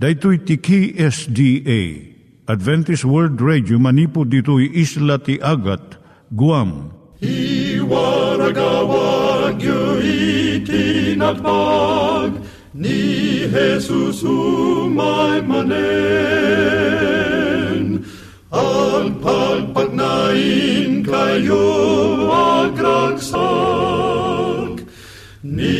Daitui tiki SDA Adventist World Radio manipud ditui isla ti Agat Guam. I waragawag yu itinatpag ni Jesus umay manen al pagpagnain kayo agkansak ni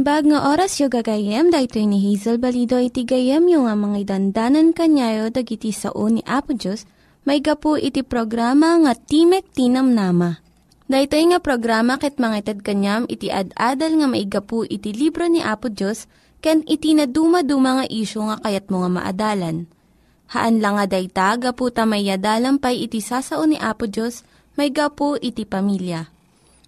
Naimbag nga oras yung gagayem, dahito ni Hazel Balido iti gayem yung nga mga dandanan kanyayo dagiti sao ni Apo Diyos, may gapu iti programa nga Timek Tinam Nama. Dahito nga programa ket mga itad kanyam iti ad-adal nga maigapu iti libro ni Apo Diyos, ken iti na dumaduma nga isyo nga kayat mo nga maadalan. Haan lang nga dayta, gapu tamayadalam pay iti sasao ni Apo Diyos, may gapu iti pamilya.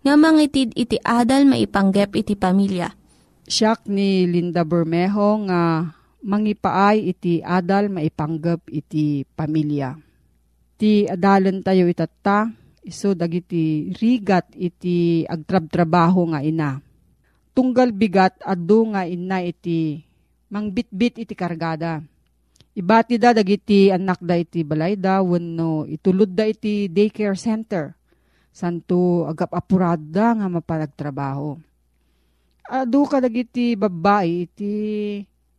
nga mangitid iti adal maipanggep iti pamilya. Siyak ni Linda Bermejo nga mangipaay iti adal maipanggap iti pamilya. Ti adalan tayo itata, iso dagiti rigat iti agtrab-trabaho nga ina. Tunggal bigat adu nga ina iti mangbitbit iti kargada. Ibati da dagiti anak da iti balay da wenno itulod da iti daycare center. Santo agap apurada nga mapalagtrabaho. Adu ka dagiti babae iti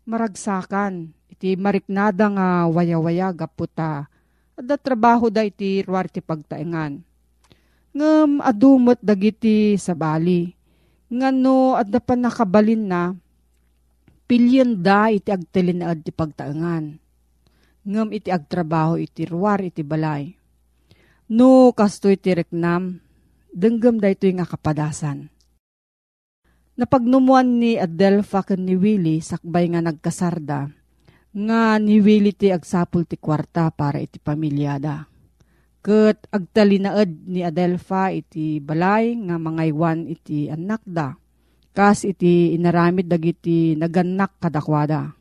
maragsakan. Iti mariknada nga waya-waya gaputa. Adda trabaho da iti ruwar ti pagtaengan. Ngem adumot dagiti sa bali. Ngano adda pa nakabalin na pilyon da iti agtelin na ti pagtaengan. Ngem iti agtrabaho iti ruwar iti balay. No kasto iti reknam, denggem da ito nga kapadasan. Napagnumuan ni Adelpha ken ni Willie sakbay nga nagkasarda, nga ni Willie ti agsapul ti kwarta para iti pamilyada. Ket agtalinaed ni Adelpha iti balay nga mangaywan iti anak da. Kas iti inaramid dagiti naganak kadakwada.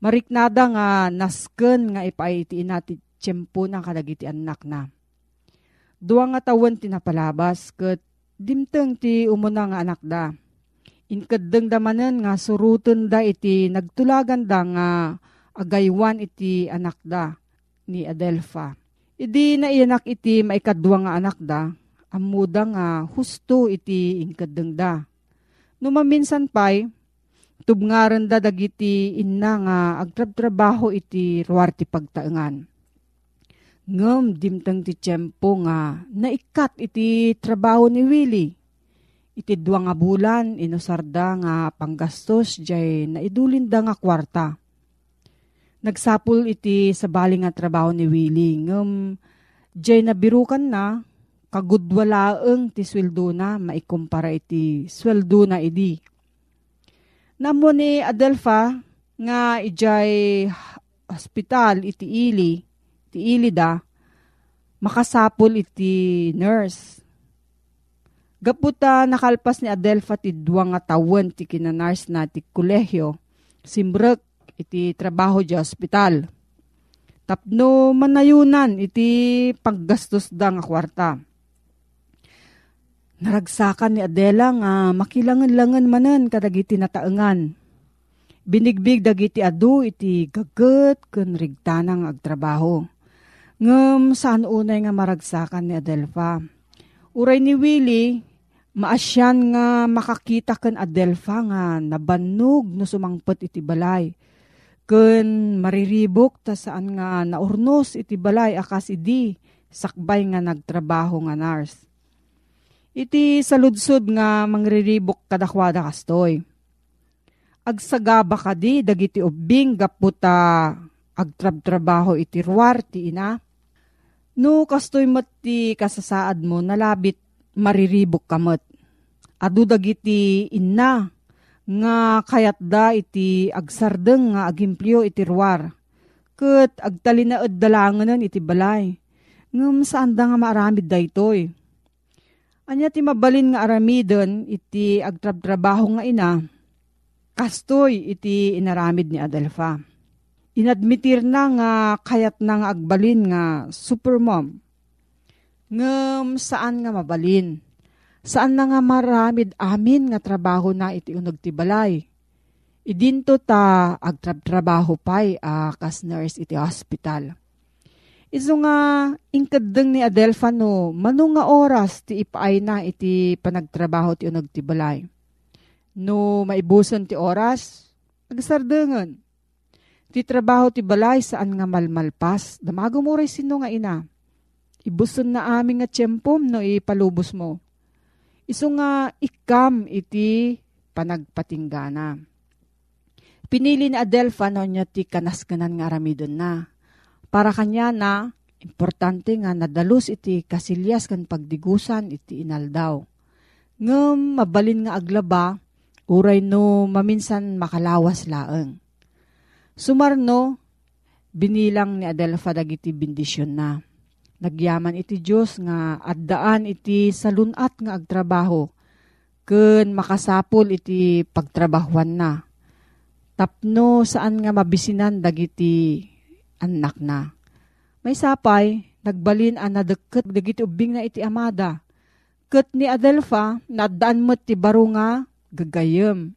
Mariknada nga nasken nga ipay iti ina ti tiyempo na kadagiti anak na. Dua nga tawen tinapalabas ket dimteng ti umuna nga anak da. Inkadeng damanen nga suruten da iti nagtulagan da nga agaywan iti anak da ni Adelpha. Idi na iyanak iti maikadwa nga anak da, amuda nga husto iti inkadeng da. Numaminsan pay, tubngaran da dagiti inna nga agtrab-trabaho iti ruwar ti pagtaengan. Ngem dimtang ti tiyempo nga naikat iti trabaho ni Willie. Iti dua nga bulan inusarda nga panggastos jay naidulin da nga kwarta. Nagsapul iti sa bali nga trabaho ni Willie. Ngem jay nabirukan na kagudwalaeng ti sweldo na maikumpara iti sweldo na idi. Namo ni Adelpha nga ijay hospital iti ili ti ilida, makasapol iti nurse. Gaputa nakalpas ni Adelpha ti duwa nga tawen ti kinanars na ti kolehyo, simbrek iti trabaho di hospital. Tapno manayunan iti paggastos da nga kwarta. Naragsakan ni Adela nga makilangan-langan manan kadagiti nataengan. Binigbig dagiti adu iti gaget ken rigtanang agtrabaho. Ngem saan unay nga maragsakan ni Adelfa. Uray ni Willie, maasyan nga makakita ken Adelfa nga nabannog no sumangpet iti balay ken mariribok ta saan nga naurnos iti balay akas idi sakbay nga nagtrabaho nga nurse. Iti saludsod nga mangriribok kadakwada kastoy. Agsagaba ka di dagiti ubing gaputa agtrab-trabaho iti ruwar ti ina. No kastoy mat ti kasasaad mo nalabit mariribok kamot. Adu dagiti inna nga kayat da iti agsardeng nga agimplyo iti ruwar. Kat agtalinaad dalanganan iti balay. Ngam saan da nga maaramid da itoy. Anya ti mabalin nga aramidon iti agtrab-trabaho nga ina. Kastoy iti inaramid ni Adelfa. Inadmitir na nga kayat na nga agbalin nga supermom. Ngam saan nga mabalin Saan na nga maramid amin nga trabaho na iti unag ti balay. Idinto ta agtrab-trabaho pay uh, kas nurse iti hospital. Iso nga inkadeng ni Adelfa no, manong nga oras ti ipaay na iti panagtrabaho ti unag ti balay. No maibuson ti oras, agsardengan. Ti trabaho ti balay saan nga malmalpas, damago mo rin sino nga ina. Ibuson na aming nga tiyempom no ipalubos mo Iso nga ikam iti panagpatinggana. Pinili ni Adelfa no niya ti kanaskanan nga aramidon na. Para kanya na, importante nga nadalus iti kasilyas kan pagdigusan iti inaldaw. Ngem mabalin nga aglaba, uray no maminsan makalawas laeng. Sumarno, binilang ni Adelfa dagiti bendisyon na Nagyaman iti Diyos nga addaan iti salunat nga agtrabaho ken makasapol iti pagtrabahuan na. Tapno saan nga mabisinan dagiti anak na. May sapay, nagbalin ang nadeket dagiti ubing na iti amada. Ket ni Adelfa, nadaan mo ti baro nga gagayem.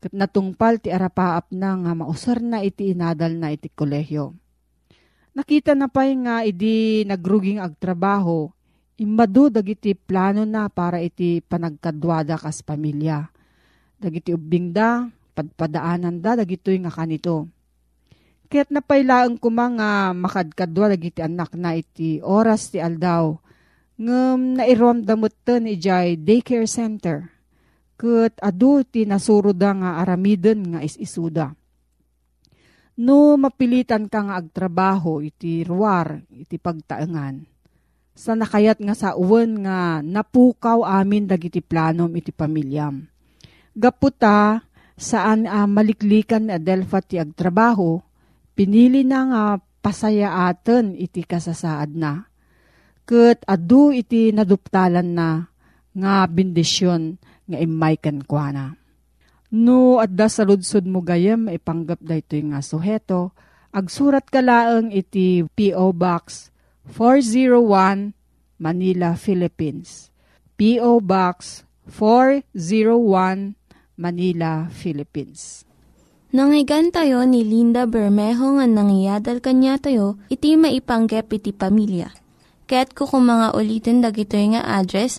Ket natungpal ti arapaap na nga mausar na iti inadal na iti kolehyo. Nakita na pa'y nga idi nagruging agtrabaho, imado dagiti plano na para iti panagkadwada kas pamilya. Dagiti ubing da, padpadaanan da, dagitoy nga kanito. Kaya't napailaang kuma nga makadkadwa dagiti anak na iti oras ti aldaw, ngem nairom damot ten ijay daycare center. Kat adu ti nasuro da nga aramiden nga is-isuda No mapilitan ka nga agtrabaho iti ruwar, iti pagtaengan. Sa nakayat nga sa uwan nga napukaw amin dagiti planom iti pamilyam. Gaputa saan uh, maliklikan ni Adelfa ti agtrabaho, pinili na nga pasaya aten iti kasasaad na. Kat adu iti naduptalan na nga bindisyon nga imay kankwana. No, at da sa ludsod mo gayam, ipanggap da ito nga suheto. Agsurat ka laang iti P.O. Box 401 Manila, Philippines. P.O. Box 401 Manila, Philippines. Nangyigan tayo ni Linda Bermejo nga nangyadal kanya tayo, iti maipanggep iti pamilya. Kaya't kukumanga ulitin dagito nga address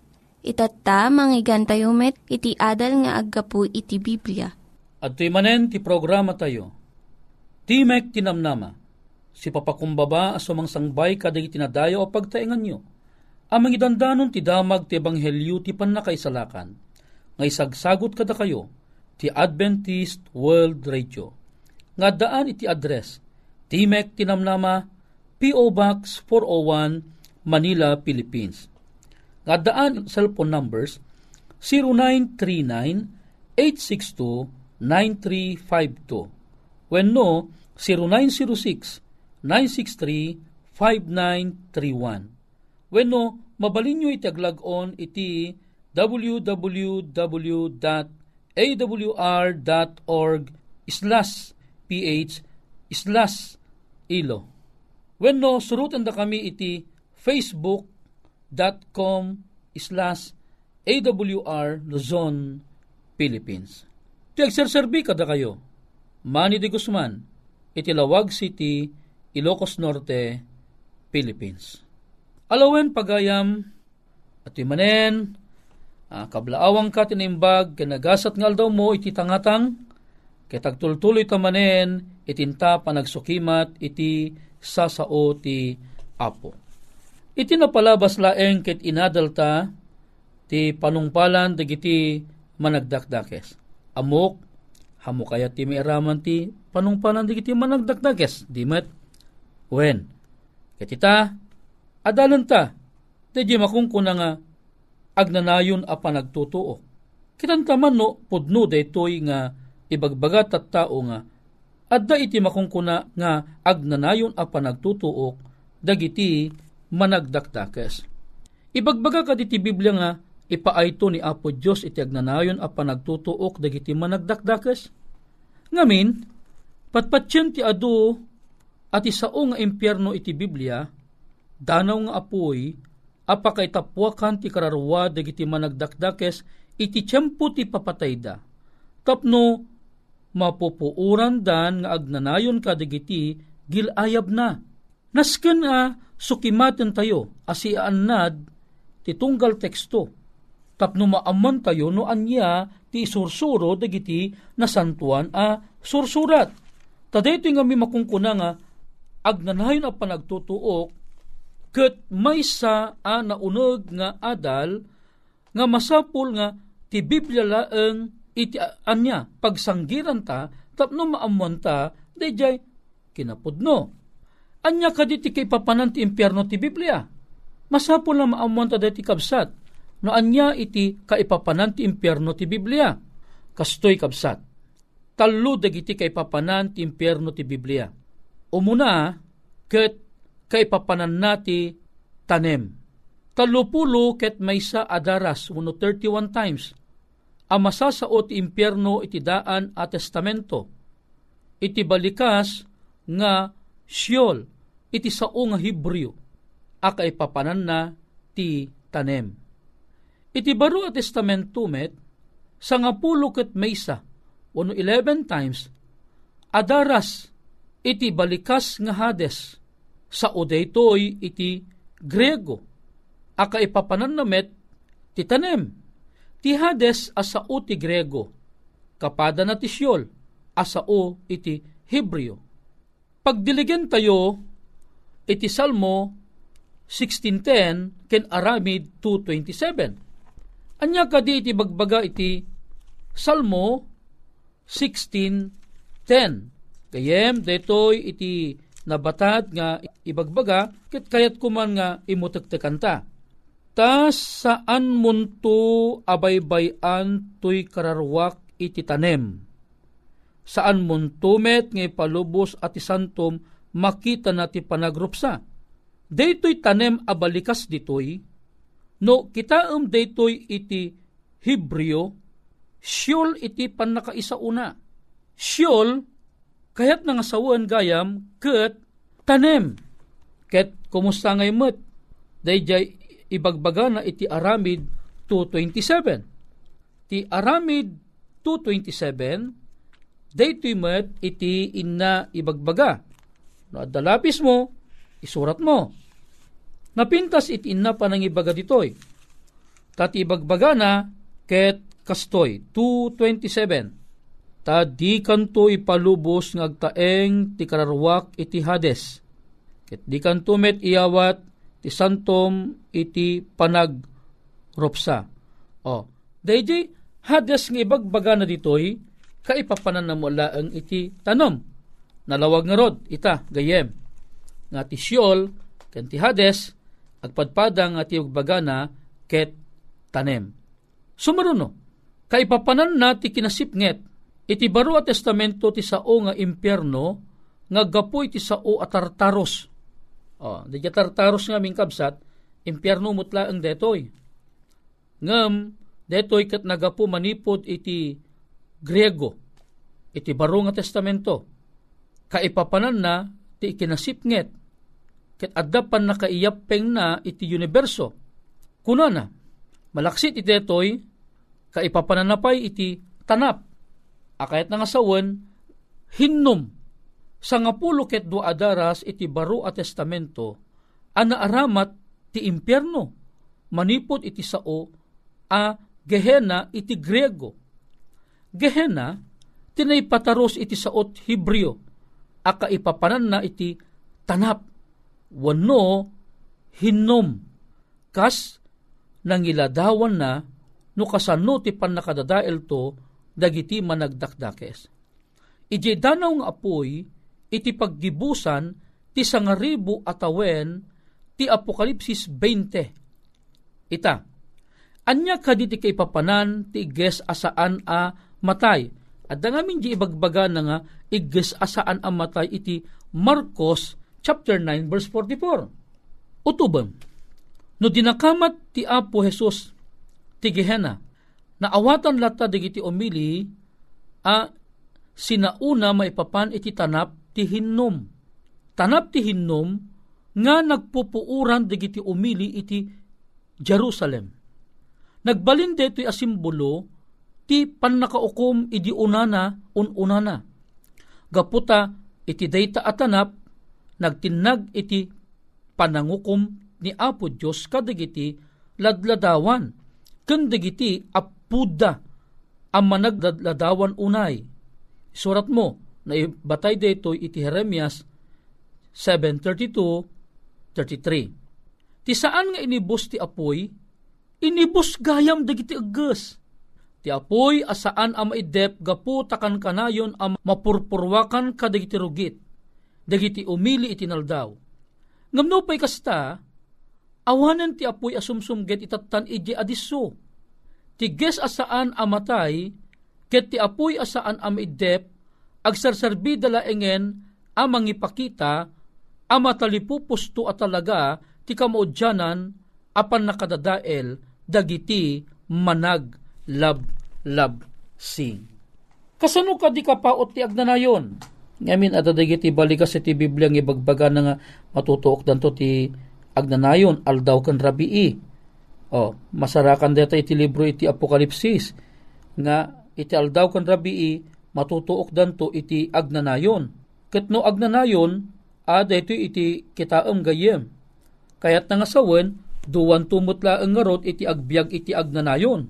Itatta, manggigan tayo met, iti adal nga aggapu iti Biblia. At manen ti programa tayo. Timek tinamnama, si papakumbaba asumang sangbay kaday tinadayo o pagtaingan nyo. Amang idandanon ti damag ti ebanghelyo ti panakaisalakan. Ngay sagsagot kada kayo, ti Adventist World Radio. Nga daan iti address, Timek Tinamnama, P.O. Box 401, Manila, Philippines. Nga daan cellphone numbers 0939-862-9352 when no 0906-963-5931 when no mabalin nyo itaglag-on iti www.awr.org slash ph slash ilo. When no, surutan da kami iti facebook.com slash awr Luzon, Philippines. Ti agserserbi kada kayo. Manny de Guzman, iti Lawag City, Ilocos Norte, Philippines. Alawen pagayam, at manen, uh, kablaawang ka tinimbag, kanagasat ngal daw mo iti tangatang, kitagtultuloy tamanen, itinta panagsukimat iti sasao ti apo. Iti napalabas laeng ket inadalta ti panungpalan dagiti managdakdakes. Amok, hamo kaya ti mairaman ti panungpalan dagiti managdakdakes. Di met, wen. Ketita, adalan ta, di makungkuna nga agnanayon a panagtutuo. Kitan taman no, pudno daytoy nga ibagbagat at tao nga adda iti makungkuna nga agnanayon a panagtutuok dagiti managdakdakes. Ibagbaga ka diti Biblia nga ipaayto ni Apo Diyos iti agnanayon a panagtutuok dagiti managdakdakes. Ngamin, patpatsyan ti adu at isao nga impyerno iti Biblia, danaw nga apoy, apakaitapwakan ti kararwa dagiti managdakdakes iti tiyempo ti papatayda. Tapno, mapupuuran dan nga agnanayon ka dagiti gilayab na. Nasken a sukimaten tayo asian nad ti tunggal teksto tapno maaman tayo no anya ti sursuro dagiti nasantuan a sursurat. Taday ito nga mi makungkuna nga agnanayon a panagtutuok ket may sa a naunog nga adal nga masapul nga ti Biblia laeng iti anya pagsanggiran ta tapno maamuan ta dayjay kinapudno. Anya kaditi kay papanan ti impyerno ti Biblia. Masapul na maamuan ta dati kabsat no anya iti kaipapanan ti impyerno ti Biblia. Kastoy kabsat. Tallo dagiti kaipapanan ti impyerno ti Biblia. Umuna, ket kaipapanan nati tanem. Talupulo ket maysa adaras, uno 31 times. Amasa sa ti impyerno iti daan a testamento. Iti balikas nga Sheol, iti sao nga Hebreo, a kaipapanan na ti tanem. Iti baro a testamento met, sa nga pulo ket maysa, wano 11 times, adaras iti balikas nga Hades, sa odaytoy iti Grego, aka ipapanan na met, ti tanem, ti Hades asao ti Grego, kapada na ti Siol, asao iti Hebreo. Pagdiligen tayo, iti Salmo 16.10 ken Aramid 2.27 Anya kadi iti bagbaga iti Salmo 16.10. Kayem, detoy iti nabatad nga ibagbaga, ket kayat kuman nga imutektekan ta. Ta saan munto abaybayan tuy kararwak iti tanem. Saan muntumet nga palubos at isantom makita na ti panagrupsa. Daytoy tanem abalikas ditoy, No, kita um daytoy iti Hebreo, Sheol iti panakaisa una. Sheol, kayat nga sawaan gayam, ket tanem. Ket kumusta ngay met? Dayjay ibagbaga na iti Aramid 2.27. Ti Aramid 2.27, daytoy met iti inna ibagbaga. No, adalapis mo, isurat mo Napintas it inna panangibaga ditoy. Tati ibagbaga na ket kastoy 227. Ta di kanto ipalubos ngagtaeng ti kararwak iti Hades. Ket di kanto met iyawat ti santom iti panag ropsa. O, daydi Hades nga ibagbaga na ditoy kaipapanan na mula ang iti tanom. Nalawag nga rod, ita, gayem. Nga ti Sheol, ken ti Hades, agpadpada nga tiyugbagana ket tanem. Sumaruno, kaipapanan na ti kinasipnget, iti baro a testamento ti sao nga impyerno, nga gapoy ti sao a tartaros. O, di tartaros nga ming kabsat, impyerno mutla ang detoy. Ngam, detoy kat nagapo manipod iti Griego, iti baro nga testamento. Kaipapanan na ti ikinasipnget, ket addapan na kaiyapeng na iti universo. Kuna na, malaksit iti detoy, kaipapananapay iti tanap. Akayat na nga sawan, hinnom, sa nga pulo ket do adaras iti baro a testamento, ana aramat ti impyerno, manipod iti sao a Gehenna iti Grego. Gehenna, tinay pataros iti saot Hebreo, a kaipapanan na iti tanap, wano hinnom, kas nangiladawan na no kasano ti panakadadael to dagiti managdakdakes. Ije danaw nga apoy iti paggibusan ti sangaribo atawen ti Apokalipsis 20. Ita, anya kaditi kay papanan ti iges asaan a matay. At dangamin di ibagbaga na nga iges asaan a matay iti Marcos chapter 9 verse 44. Utuban, no dinakamat ti Apo Jesus ti Gehenna, naawatan lata digiti umili a sinauna maipapan iti tanap ti hinnom. Tanap ti hinnom nga nagpupuuran digiti umili iti Jerusalem. Nagbalin deto'y asimbolo ti pannakaukom idi unana ununana. Gaputa iti dayta atanap nagtinag iti panangukom ni Apo Diyos kadagiti ladladawan ken dagiti apuda ang managladladawan unay. Surat mo na batay dito iti Jeremias 7.32-33. Ti saan nga inibus ti apoy? Inibus gayam dagiti aggas. Ti apoy asaan ang maidep gapu takan kanayon ang mapurpurwakan kadagiti rugit. Dagiti umili iti naldaw. Ngamno pa'y kasta, awanan ti apoy asumsumget itatan ije adiso. Ti ges asaan amatay, ket ti apoy asaan amaidep, agsarsarbi dala engen amang ipakita, amatalipupusto at talaga ti kamaudyanan apan nakadadael dagiti manag lab lab sing. Kasano ka di kapaot ti agnanayon? Ngamin at dagiti balikas iti Biblia ng ibagbaga na nga matutuok danto ti agnanayon aldaw kan rabii. O, masarakan deta iti libro iti Apokalipsis nga iti aldaw kan rabii matutuok danto iti agnanayon. Ket no agnanayon ada ito iti kitaam gayem. Kayat nga sawen, duwan tumutla ang ngarot iti agbyag iti agnanayon.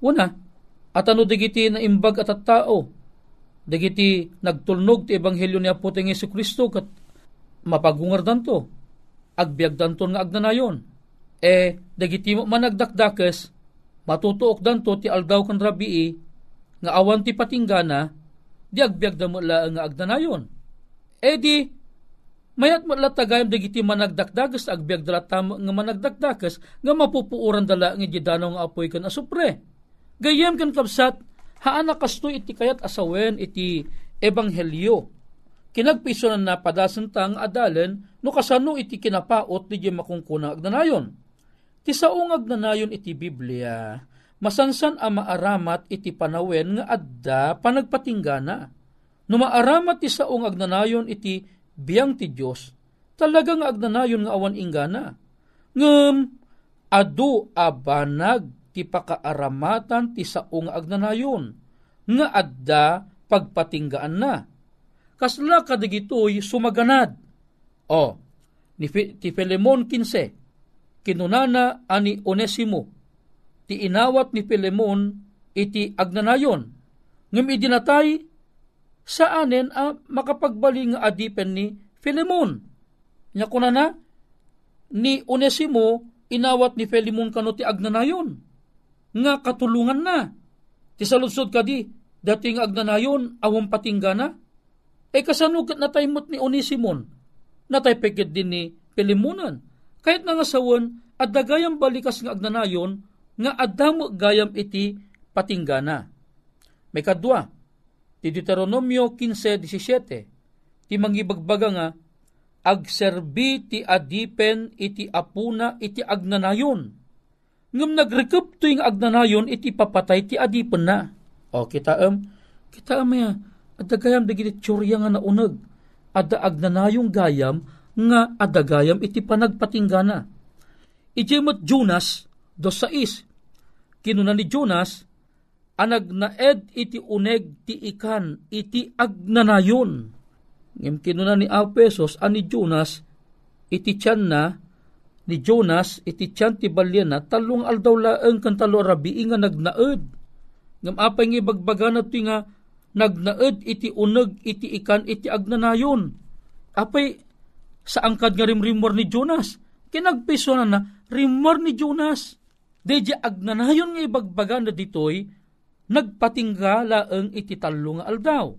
Una, at ano digiti na imbag at at tao, digiti nagtulnog ti ebanghelyo ni Apo ting Yesu Kristo kat mapagungar danto, agbyag danto nga agnanayon. E, dagiti mo managdakdakes, matutuok danto ti aldaw kan rabii, nga awan ti patinggana, di agbyag da mo nga agnanayon. E di, mayat mo latagayam dagiti managdakdagas agbyag dala tam nga managdakdagas nga mapupuuran dala nga jidanaw nga apoy kan asupre. Gayem kan kapsat haana kasto iti kayat asawen iti ebanghelyo. Kinagpiso na napadasan tang adalen no kasano iti kinapaot di makungkuna agnanayon. Ti saong agnanayon iti Biblia, masansan ang maaramat iti panawen nga adda panagpatinggana. No maaramat ti saong agnanayon iti biyang ti Diyos, talaga nga agnanayon nga awan ingana. Ngem, adu abanag ti pakaaramatan ti saong agnanayon, nga adda pagpatinggaan na. Kasla kadigitoy sumaganad. O, ni ti Filemon 15, kinunana ani Onesimo, ti inawat ni Filemon iti agnanayon, ngem idinatay sa anen a makapagbali nga adipen ni Filemon. Nya kunana ni Onesimo inawat ni Filemon kano ti agnanayon nga katulungan na. Ti saludsod kadi dating agnanayon awang patinggana. E kasano kat nataymot ni Onesimon? Nataypekit din ni Pilimunan. Kahit nga sawan, at dagayam balikas nga agnanayon, nga adamo gayam iti patinggana. May kadwa, ti Deuteronomio 15.17, ti mangibagbaga nga, agserbi ti adipen iti apuna iti agnanayon. Ngam nagrekep to yung agnanayon iti papatay ti adipen na. O kita am, kita am ya, adagayam dagiti tsurya nga naunag, adda agnanayong gayam nga adagayam iti panagpatinggana. Ijemot Jonas, dos sais, kinuna ni Jonas, anag naed iti uneg ti ikan iti agnanayon. Ngem kinuna ni Apesos ani Jonas iti tiyan na ni Jonas iti tiyan ti balyan na talong aldaw laeng kan talo rabi nga nagnaed. Ngem apay nga bagbaga na nga nagnaed iti uneg iti ikan iti agnanayon. Apay sa angkad nga rimrimor ni Jonas. Kinagpiso na na rimor ni Jonas. Deja agnanayon nga ibagbaga na ditoy nagpatingga laeng iti talo nga aldaw.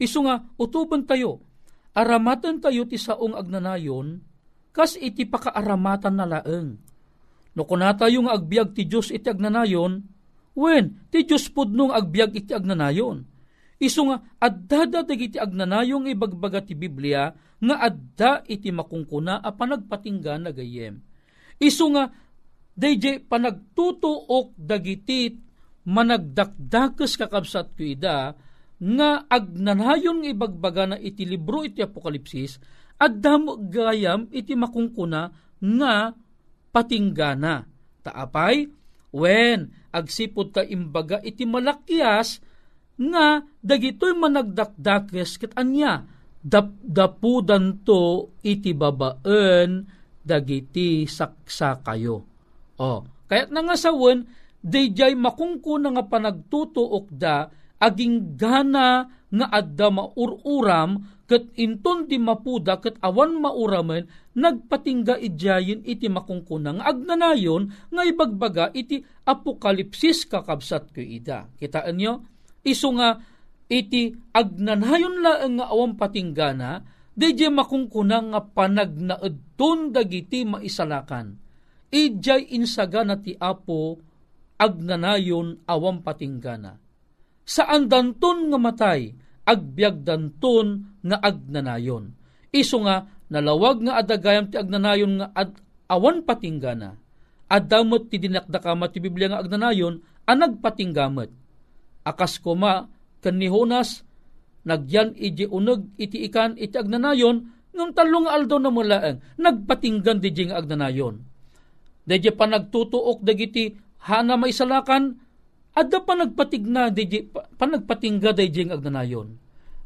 Isu nga, utuban tayo, aramatan tayo ti saong agnanayon, kas iti pakaaramatan na laeng. No kuna tayo nga agbyag ti Diyos iti agnanayon, wen, ti Diyos pudnong agbyag iti agnanayon. Isu nga, addada iti agnanayong ibagbaga ti Biblia, nga adda iti makungkuna a panagpatingga na gayem. Isu nga, DJ panagtutuok dagiti managdakdakes kakabsat ko ida, nga agnanayon ibagbaga na iti libro iti Apokalipsis, at damo gayam iti makungkuna nga patinggana. Taapay, when agsipod ka imbaga iti malakyas, nga dagitoy managdakdakes ket anya dapdapudan to iti babaen dagiti saksa kayo. Oh, kayat nga sawen Dayjay makungko nga panagtutuok da aging gana nga adda maururam ket inton di mapuda ket awan mauramen nagpatingga idyayin iti makungkuna nga agnanayon nga ibagbaga iti apokalipsis kakabsat ko ida. Kitaan nyo? Isu nga iti agnanayon laeng nga awang patinggana DJ makungkuna nga panagnaedton dagiti maisalakan. Ijay insaga na ti apo agnanayon awam patinggana. Saan danton nga matay, agbyag danton nga agnanayon. Iso nga, nalawag nga adagayam ti agnanayon nga ad, awan patinggana. Adamot ti dinakdakamat ti Biblia nga agnanayon, anag patinggamat. Akas ko ma, kanihonas, nagyan iji uneg iti ikan iti agnanayon, ngam talong aldo na mulaeng, nagpatinggan di nga agnanayon. Dedye pa nagtutuok dagiti hana maisalakan, adda pa nagpatigna, DJ, panagpatingga dayjing agnanayon.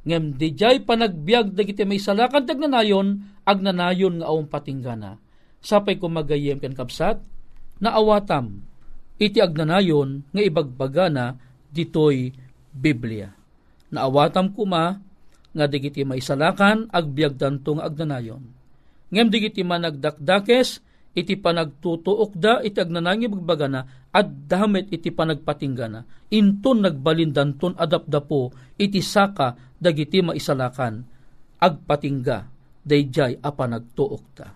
Ngem dijay panagbiag dagiti may salakan tagnanayon, agnanayon nga awang patinggana. Sapay ko magayem ken kapsat, naawatam, iti agnanayon nga ibagbagana ditoy Biblia. Naawatam kuma nga digiti maisalakan agbiag dantong agnanayon. Ngem digiti managdakdakes iti panagtutuok da iti agnanangi bagbagana at damit iti panagpatinggana. Inton nagbalindanton adapdapo iti saka dagiti maisalakan. Agpatingga dayjay a panagtuok ta.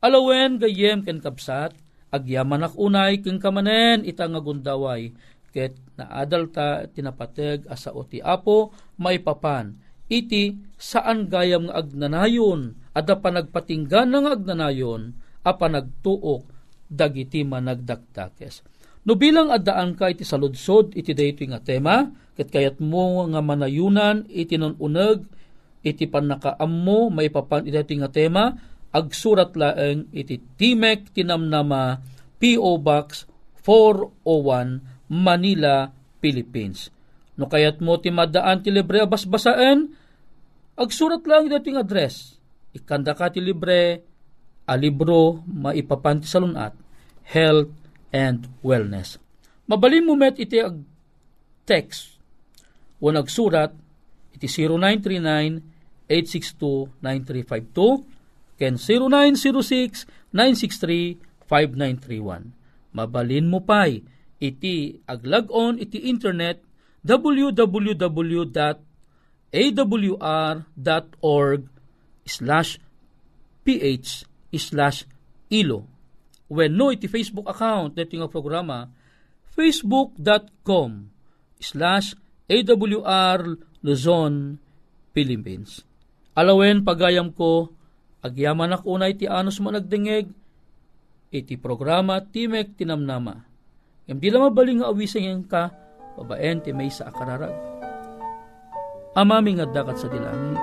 Alawen gayem ken kapsat agyaman ak unay ken kamanen ita nga gundaway ket naadal ta tinapateg asa ti apo maipapan iti saan gayam nga agnanayon ada panagpatingga nga agnanayon apa nagtuok dagiti managdakdakes. No bilang addaan ka iti saludsod iti dayto nga tema, ket kayat mo nga manayunan iti nununeg iti panakaammo maipapan iti nga tema, agsurat laeng iti Timek Tinamnama P.O. Box 401 Manila, Philippines. No kayat mo ti madaan ti libre basbasaen, agsurat lang iti nga address. Ikanda ka ti libre a libro maipapanti sa lunat, health and wellness. Mabalin mo met iti ag text o nagsurat iti 0939-862-9352 ken 0906-963-5931. Mabalin mo pa'y iti aglagon iti internet www.awr.org slash ph slash ilo. When no iti Facebook account dito nga programa, facebook.com slash awr Luzon, Philippines. Alawen pagayam ko, agyaman ako na iti anos mo nagdingeg, iti programa Timek Tinamnama. Yung di lang mabaling nga awising ka, babaen ti may sa akararag. Amami nga dakat sa dilangit.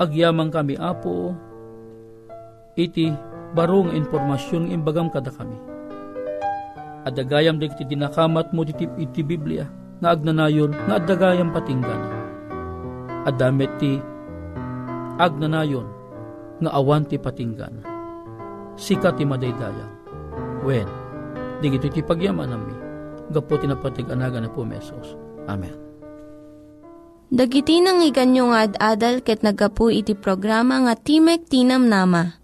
Agyamang kami apo, iti barong informasyon imbagam kada kami. Adagayam di iti dinakamat mo iti, iti Biblia, nga agnanayon nga adagayam patinggan. Adamet ti agnanayon nga awan ti patinggan. Sika ti madaydayang. When, di iti ti pagyaman nami, gapo ti napatig-anaga na po mesos. Amen. Dagiti nang iganyo nga ad-adal ket nagapu iti programa nga Timek Tinam Nama.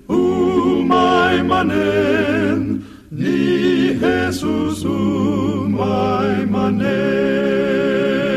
manen, ni Jesus umay manen.